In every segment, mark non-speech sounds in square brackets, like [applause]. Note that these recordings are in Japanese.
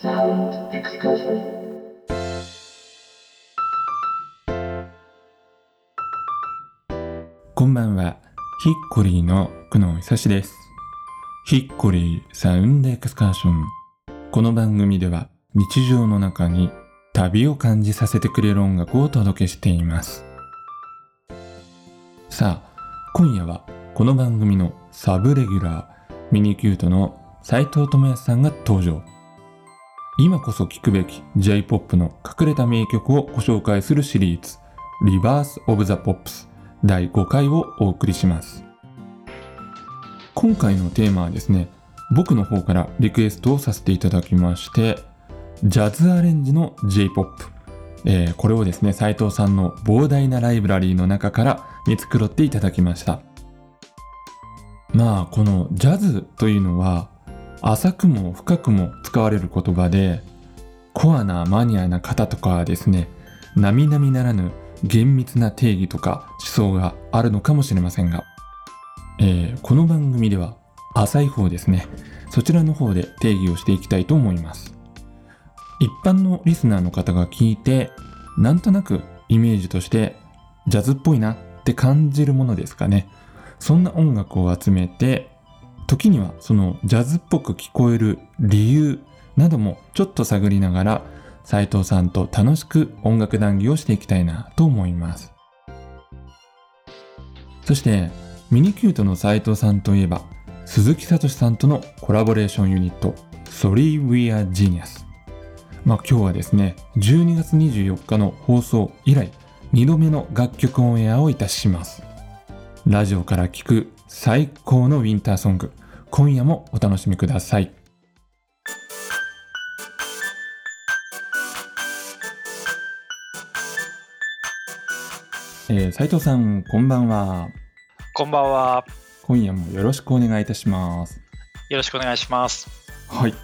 Sound excursion. こんばんは。ヒッコリーの久野久志です。 Hickory Sound Excursion。この番組では日常の中に旅を感じさせてくれる音楽をお届けしています。さあ、今夜はこの番組のサブレギュラー、ミニキュートの斉藤智康さんが登場。今こそ聴くべき J-POP の隠れた名曲をご紹介するシリーズ、リバース・オブ・ザ・ポップス第5回をお送りします。今回のテーマはですね、僕の方からリクエストをさせていただきまして、ジャズアレンジの J-POP。えーこれをですね、斉藤さんの膨大なライブラリーの中から見繕っていただきました。まあ、このジャズというのは、浅くも深くも使われる言葉で、コアなマニアな方とかはですね、並々ならぬ厳密な定義とか思想があるのかもしれませんが、えーこの番組では浅い方ですね、そちらの方で定義をしていきたいと思います。一般のリスナーの方が聞いて、なんとなくイメージとしてジャズっぽいなって感じるものですかね。そんな音楽を集めて、時にはそのジャズっぽく聞こえる理由などもちょっと探りながら斉藤さんと楽しく音楽談義をしていきたいなと思います。そしてミニキュートの斉藤さんといえば鈴木聡さんとのコラボレーションユニット Sorry We Are Genius まあ今日はですね12月24日の放送以来2度目の楽曲オンエアをいたしますラジオから聴く最高のウィンターソング今夜もお楽しみくださいえー、斉藤さんこんばんはこんばんは。今夜もよろしくお願いいたしますよろしくお願いします。はい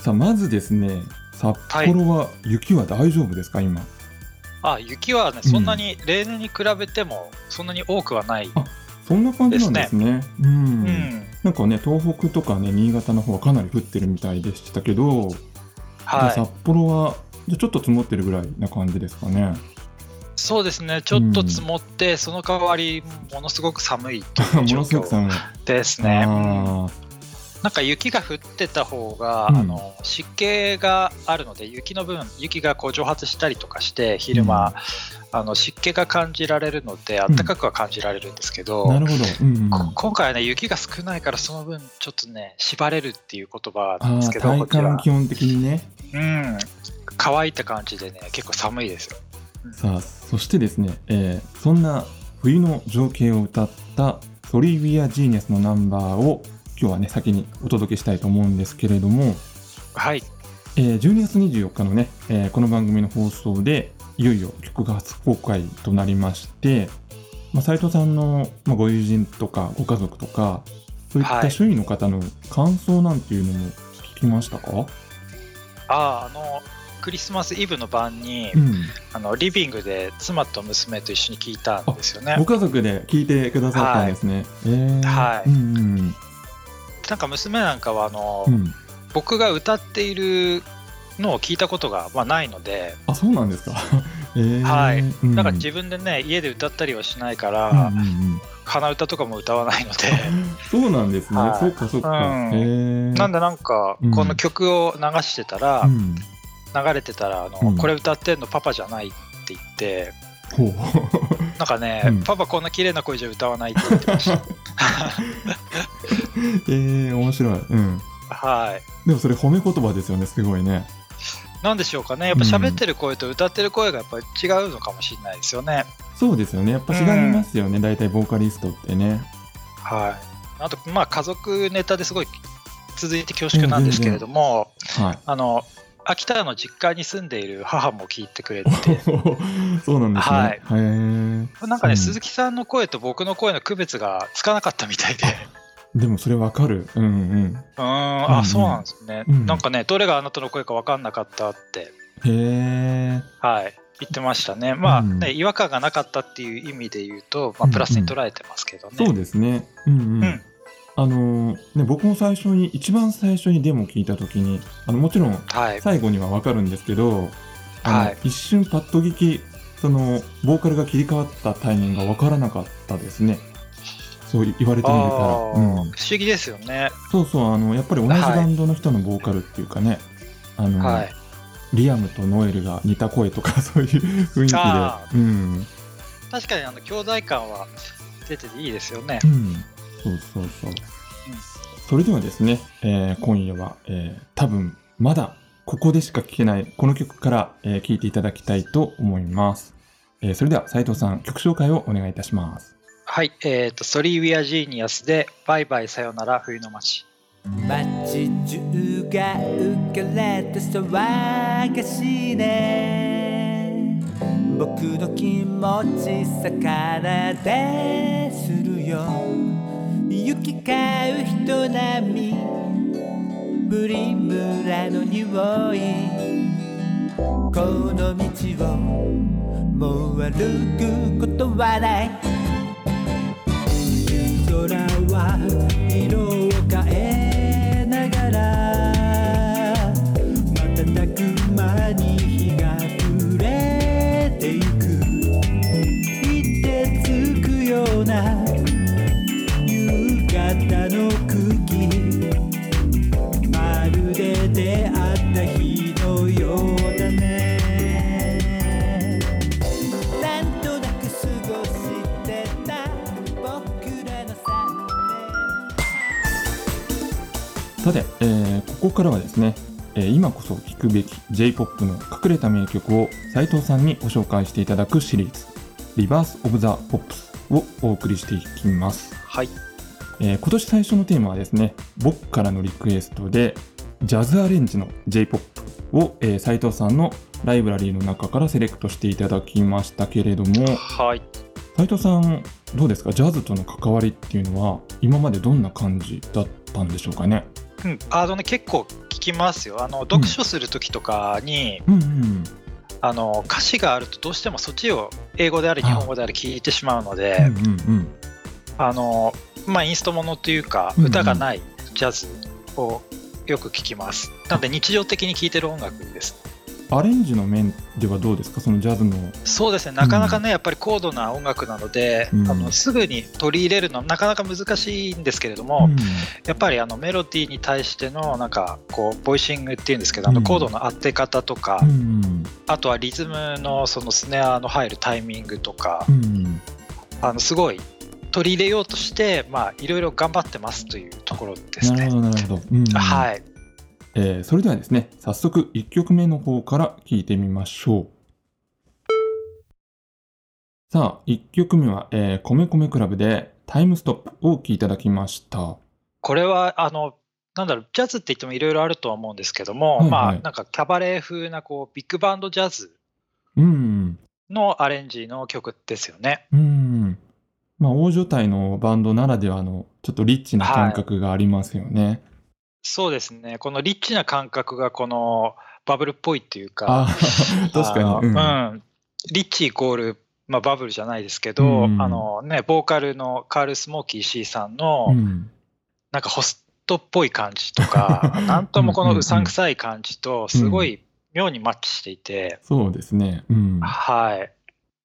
さあまずですね札幌は雪は大丈夫ですか、今？あ、雪はね、うんそんなに例年に比べてもそんなに多くはない。あそんな感じなんですねうん、うん。なんかね東北とかね新潟の方はかなり降ってるみたいでしたけど、はい。札幌はじゃあちょっと積もってるぐらいな感じですかねそうですね。ちょっと積もって、その代わりものすごく寒いという [laughs] も状のすごく況寒いですね。あなんか雪が降ってた方が、うん。あの湿気があるので雪の分雪がこう蒸発したりとかして昼間、あの湿気が感じられるので暖かくは感じられるんですけど、ーなるほど、今回はね雪が少ないからその分ちょっとね縛れるっていう言葉あなんですけーどこちら。体感基本的にね。うん。乾いた感じでね結構寒いですよ。さあそしてですね、えーそんな冬の情景を歌った「ソリビア・ジーニアス」のナンバーを今日はね先にお届けしたいと思うんですけれども、はい。えー12月24日のね、えーこの番組の放送でいよいよ曲が初公開となりまして、まあ、斉藤さんの、まあ、ご友人とかご家族とかそういったはい。周囲の方の感想なんていうのも聞きましたか、あああのクリスマスイブの晩に、うん、あのリビングで妻と娘と一緒に聞いたんですよね。ご家族で聞いてくださったんですね。えーはい。うんうんなんか娘なんかはあの、うん、僕が歌っているのを聞いたことが、まあ、ないので、あそうなんですか。[laughs] えー。はい。うん。なんか自分でね家で歌ったりはしないから、うんうんうん鼻歌とかも歌わないので。[laughs] そうなんですね。はい。そうかそうか。うん。なんでなんかうん。この曲を流してたら、うん、流れてたらあの、うん。これ歌ってんのパパじゃないって言ってほう。なんかね、うんパパこんな綺麗な声じゃ歌わないって言ってました [laughs] えー、面白い。うん。はいでもそれ褒め言葉ですよね。すごいね。なんでしょうかねやっぱ喋ってる声と歌ってる声がやっぱり違うのかもしれないですよねそうですよね。やっぱ違いますよね。大体ボーカリストってね。はいあとまあ家族ネタですごい続いて恐縮なんですけれども、はい。あの秋田の実家に住んでいる母も聞いてくれて [laughs] そうなんですね。はいなんかね、うん鈴木さんの声と僕の声の区別がつかなかったみたいで [laughs] でもそれわかる。うんうん。うーん、うんうんあ、そうなんですね。うんなんかね、どれがあなたの声か分かんなかったって、へえ。はい、言ってましたね。まあうんね、違和感がなかったっていう意味で言うと、まあ、うんうんプラスに捉えてますけどね。そうですね。うんうん。うんあのね、僕も最初に、一番最初にデモ聞いたときに、あのもちろんはい。最後にはわかるんですけど、あのはい一瞬パッと聞き、その、ボーカルが切り替わったタイミングがわからなかったですね。そう言われてみれたら。うん不思議ですよね。そうそう、あの、やっぱり同じバンドの人のボーカルっていうかね、あの、はい。リアムとノエルが似た声とか、[laughs] そういう雰囲あ気で、うん。確かにあの兄弟感は出てていいですよねう。ん、そうそうそう。それではですね、えー今夜は、えー多分まだここでしか聴けないこの曲から、えー聴いていただきたいと思います。えーそれでは斉藤さん曲紹介をお願いいたします。はい。えっ、と、 Sorry We're Genius で、バイバイさよなら冬の街。街中が浮かれて騒がしいね僕の気持ち逆らでするよ行き交う人並み。ブリムラの匂い。この道をもう歩くことはない。空は色今こそ聴くべき J-POP の隠れた名曲を斉藤さんにご紹介していただくシリーズ「リバース・オブ・ザ・ポップス」をお送りしていきます。はい。えー今年最初のテーマはですね僕からのリクエストでジャズアレンジの J-POP を、えー、斉藤さんのライブラリーの中からセレクトしていただきましたけれどもはい。斉藤さんどうですか？ジャズとの関わりっていうのは今までどんな感じだったんでしょうかね？うん、あのね、結構聞きますよ。あの、読書するときとかに、うんうんあの、歌詞があるとどうしてもそっちを英語であれあ日本語であれ聞いてしまうので、うんうんうんあの、まあ、インストものというか、うんうん歌がないジャズをよく聞きます。なので日常的に聴いてる音楽です。アレンジの面ではどうですか？そのジャズの。そうですね、なかなかね、やっぱり高度な音楽なので、うん。あのすぐに取り入れるのはなかなか難しいんですけれども、うん。やっぱりあのメロディーに対してのなんかこうボイシングっていうんですけど、あうん。のコードの当て方とか、うんあとはリズムのそのスネアの入るタイミングとかう、ん。あのすごい取り入れようとして、まあ、いろいろ頑張ってますというところですね。なるほ。どなるほど、うん。はい、えーそれではですね早速1曲目の方から聴いてみましょう。さあ1曲目は、えー、米米クラブで TIME STOP を聴いただきました。これはあのなんだろうジャズって言ってもいろいろあるとは思うんですけども、はいはい。まあなんかキャバレー風なこうビッグバンドジャズうんのアレンジの曲ですよね。うんまあ大所帯のバンドならではのちょっとリッチな感覚がありますよね、そうですね。このリッチな感覚がこのバブルっぽいっていうか。[laughs] 確かに、あのうん。リッチイコール、まあ、バブルじゃないですけど、うん。あのね、ボーカルのカール・スモーキー C さんの、うん。なんかホストっぽい感じとか、[laughs] なんともこのうさんくさい感じと、すごい妙にマッチしていて、そうですね。うん。はい。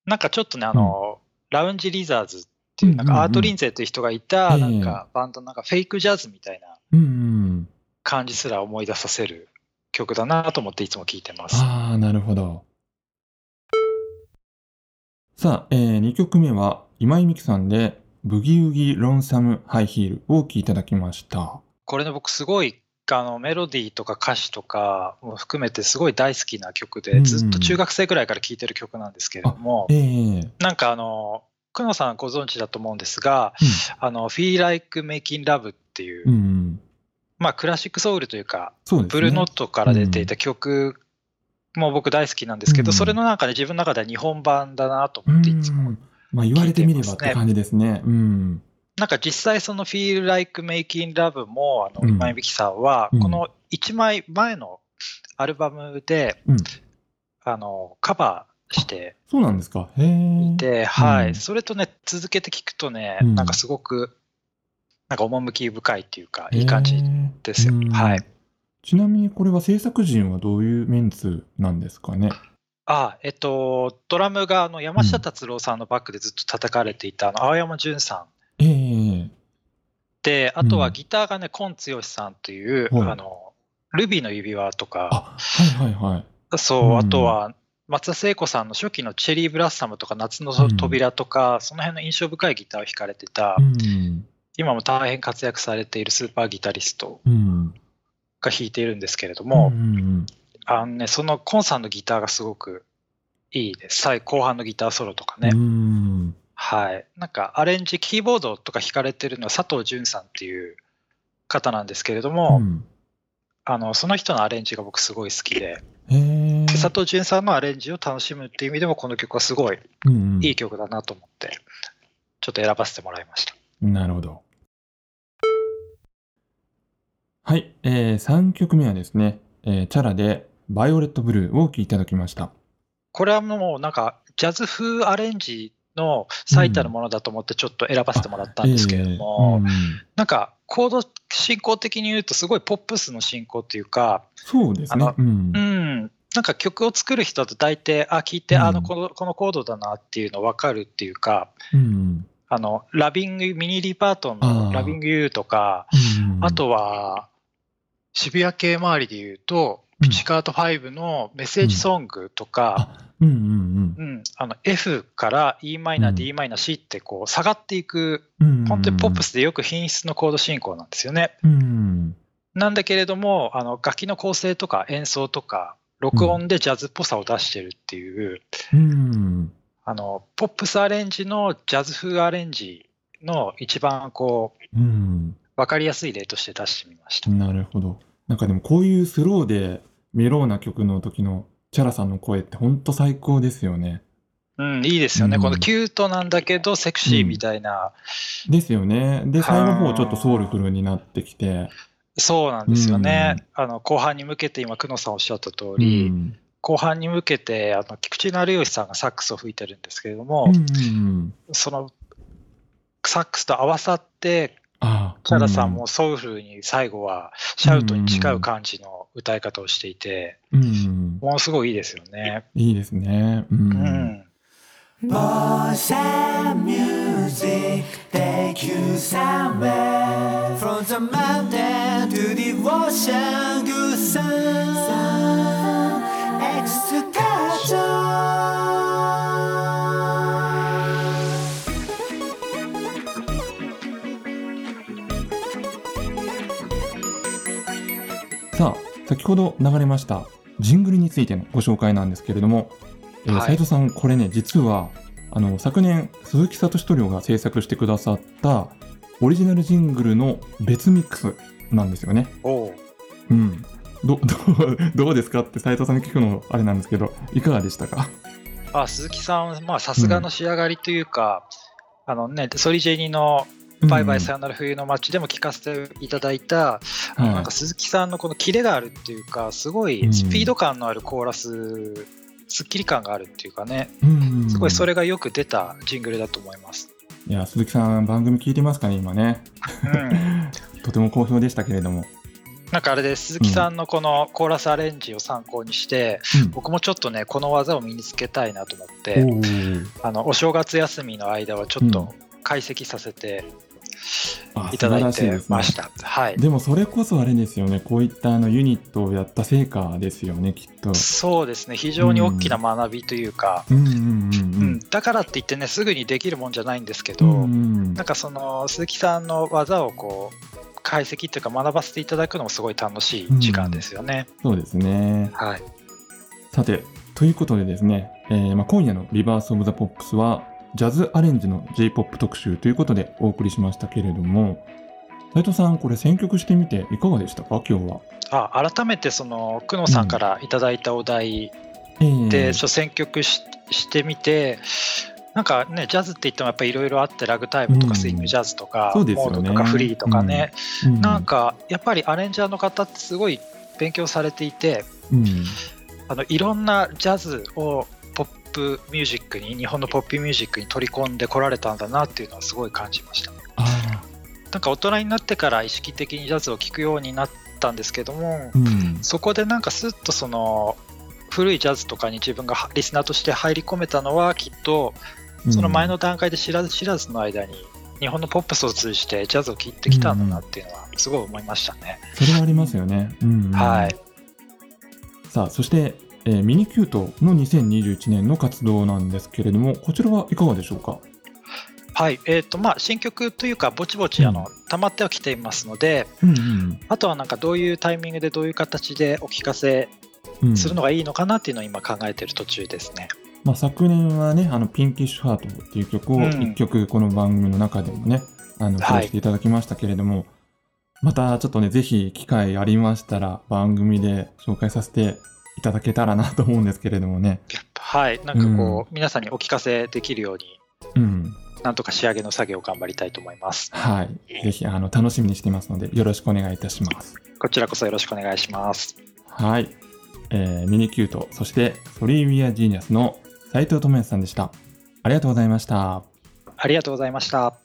なんかちょっとね、あの、ラウンジ・リザーズっていう、なんうんうんうん。かアート・リンゼという人がいた、ええ。なんかバンドのなんかフェイクジャズみたいな。うんうん感じすら思い出させる曲だなと思っていつも聴いてます。ああ、なるほど。さあ、えー、2曲目は今井美樹さんでブギウギロンサムハイヒールを聴いていただきました。これね、僕すごい、あの、メロディーとか歌詞とかも含めてすごい大好きな曲で、うんうんずっと中学生くらいから聴いてる曲なんですけれども、ええなんかあの、久野さんご存知だと思うんですが、あの、Feel Like Making Love っていう、うん、うん、まあクラシックソウルというか、そうね。ブルーノートから出ていた曲も僕大好きなんですけど、うんそれの中で自分の中では日本版だなと思っていつも。うんまあ言われてみればって感じですね。うん。なんか実際その Feel Like Making Love も、あの、うん今井美樹さんはうん、この1枚前のアルバムで、うんあの、カバーしてそうなんですか。へえ。いて、はい、うんそれとね、続けて聞くとね、うんなんかすごく、なんか趣深いっていうか、いい感じですよ。うんはい。ちなみにこれは制作陣はどういうメンツなんですかね？あ、えっと、ドラムがあの山下達郎さんのバックでずっと叩かれていたあの青山純さんええで、あとはうんギターがね、今剛さんという、はいあの、ルビーの指輪とか、あ、はいはいはい。そう、うんあとは松田聖子さんの初期のチェリーブラッサムとか夏のうん扉とか、その辺の印象深いギターを弾かれてた、うん。今も大変活躍されているスーパーギタリストうん。が弾いているんですけれども、うんうんあのね、そのコンさんのギターがすごくいいです。最後半のギターソロとかね。はい。なんかアレンジ、キーボードとか弾かれてるのは佐藤淳さんっていう方なんですけれども、うんあのその人のアレンジが僕すごい好きで、佐藤淳さんのアレンジを楽しむっていう意味でもこの曲はすごいいい曲だなと思って、ちょっと選ばせてもらいました。なるほど。はい、えー、3曲目はですね、えーチャラでバイオレットブルーをお聴きいただきました。これはもうなんかジャズ風アレンジの最たるものだと思ってちょっと選ばせてもらったんですけれども、えーうん。なんかコード進行的に言うとすごいポップスの進行っていうか、そうですね。うん。うん、なんか曲を作る人と大体、あ、聞いて、うん。あのこのこのコードだなっていうの分かるっていうか、うん。あのラビング、ミニリパートンのラビング U とか、うん。あとは渋谷系周りで言うと、うんピチカート5のメッセージソングとか、うんうんうんあの F から e マイナー、うん d マイナー C ってこう下がっていく、うん。本当にポップスでよく品質のコード進行なんですよね。うん。なんだけれども、あの楽器の構成とか演奏とか、録音でジャズっぽさを出してるっていう、うん。あのポップスアレンジのジャズ風アレンジの一番こううん。分かりやすい例として出してみました。なるほど。なんかでもこういうスローでメローな曲の時のチャラさんの声って本当最高ですよね。うん、いいですよね、うんこのキュートなんだけどセクシーみたいな、ですよね。で、最後のはあ方ちょっとソウルフルになってきて。そうなんですよね、あの後半に向けて今、久野さんおっしゃった通うり、ん。後半に向けてあの菊池成吉さんがサックスを吹いてるんですけれども、うんうん。そのサックスと合わさって、キャさんもソウルに最後はシャウトに近う感じの歌い方をしていて、ものすごいいいですよね。いいですね。先ほど流れましたジングルについてのご紹介なんですけれども、えーはい斉藤さん、これね、実は、あの、昨年、鈴木聡塗料が制作してくださったオリジナルジングルの別ミックスなんですよね。おううん。ど、どう、[laughs] どうですかって斉藤さんに聞くのあれなんですけど、いかがでしたか？あ鈴木さん、まあ、さすがの仕上がりというか、あのね、ソリジェニのバイバイさよなら冬の街でも聴かせていただいた、うんなんか鈴木さんのこのキレがあるっていうか、すごいスピード感のあるコーラス、すっきり感があるっていうかね、うん。すごいそれがよく出たジングルだと思います。いや、鈴木さん、番組聞いてますかね、今ね。うん、[laughs] とても好評でしたけれども。なんかあれで鈴木さんのこのコーラスアレンジを参考にして、うん。僕もちょっとね、この技を身につけたいなと思っおて、ー。あのお正月休みの間はちょっと解析させてあいただいて素晴らしいですねました。はい。でもそれこそあれですよね、こういったあのユニットをやった成果ですよね、きっと。そうですね、非常に大きな学びというか、うんうんうんううんん。だからって言ってね、すぐにできるもんじゃないんですけど、うんうんなんかその鈴木さんの技をこう解析っていうか学ばせていただくのもすごい楽しい時間ですよね。そうですね。はい。さて、ということでですね、えーまあ、今夜のリバース・オブ・ザ・ポップスは、ジャズアレンジの J-POP 特集ということでお送りしましたけれども、斉藤さん、これ選曲してみていかがでしたか、今日は。あ改めてその久野さんからいただいたお題えーで、ちょ選曲ししてみて、なんかね、ジャズって言ってもやっぱりいろいろあって、ラグタイムとうん。かスイングジャズとか、そうですよね。モードとかフリーとかね、うん。なんかやっぱりアレンジャーの方ってすごい勉強されていて、うん。あのいろんなジャズをプミュージックに日本のポップミュージックに取り込んでこられたんだなっていうのはすごい感じましたね。なんか大人になってから意識的にジャズを聴くようになったんですけども、うん。そこでなんかスッとその古いジャズとかに自分がリスナーとして入り込めたのはきっとその前の段階で知らず知らずの間に日本のポップスを通じてジャズを聴いてきたんだなっていうのはすごい思いましたね。それはありますよね。うん、うんはい。さあ、そして、えーミニキュートの2021年の活動なんですけれども、こちらはいかがでしょうか？はい、えっ、とまあ新曲というかぼちぼちあの、溜まってはきていますので、うんうん。あとはなんかどういうタイミングでどういう形でお聞かせうん。するのがいいのかなっていうのを今考えている途中ですね。まあ、昨年はね、あの、ピンキッシュハートっていう曲をうん。一曲この番組の中でもね、あの、はい。披露していただきましたけれども、またちょっとね、ぜひ機会ありましたら番組で紹介させていただけたらなと思うんですけれどもね。はい、なんかこう、皆さんにお聞かせできるようにうん。なんとか仕上げの作業を頑張りたいと思います。はい。ぜひ、あの、楽しみにしていますので、よろしくお願いいたします。こちらこそよろしくお願いします。はい。えーミニキュート、そして、ソリーウィアジーニアスの斉藤智也さんでした。ありがとうございました。ありがとうございました。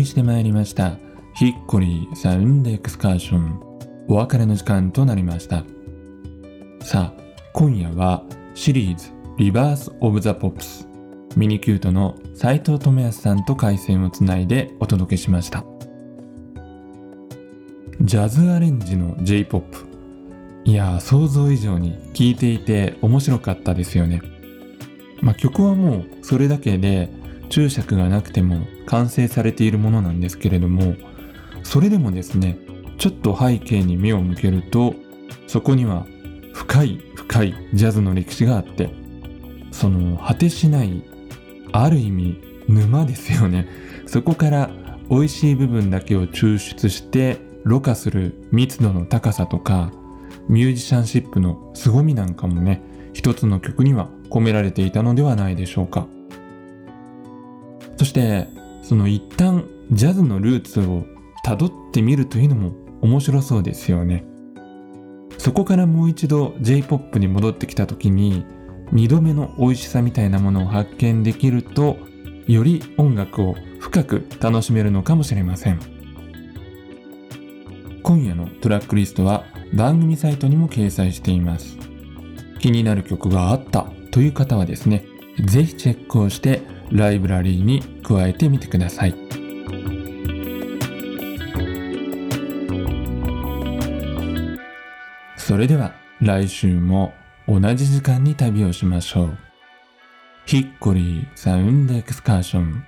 りしてまいりました。ヒッコリーサウンドエクスカーション。お別れの時間となりました。さあ、今夜はシリーズ Rebirth of the Pops。ミニキュートの斉藤智康さんと回線をつないでお届けしました。ジャズアレンジの J-POP。いやー、想像以上に聴いていて面白かったですよね。まあ曲はもうそれだけで注釈がなくても完成されているものなんですけれどもそれでもですねちょっと背景に目を向けるとそこには深い深いジャズの歴史があってその果てしないある意味沼ですよね。そこから美味しい部分だけを抽出してろ過する密度の高さとかミュージシャンシップの凄みなんかもね一つの曲には込められていたのではないでしょうか。そしてその一旦ジャズのルーツをたどってみるというのも面白そうですよね。そこからもう一度 J-POP に戻ってきた時に二度目の美味しさみたいなものを発見できるとより音楽を深く楽しめるのかもしれません。今夜のトラックリストは番組サイトにも掲載しています。気になる曲があったという方はですねぜひチェックをしてライブラリーに加えてみてください。それでは来週も同じ時間に旅をしましょう。ヒッコリーサウンドエクスカーション。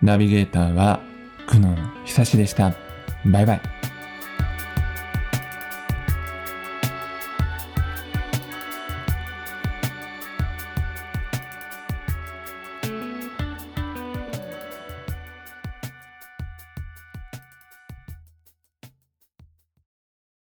ナビゲーターは久野久志でした。バイバイ。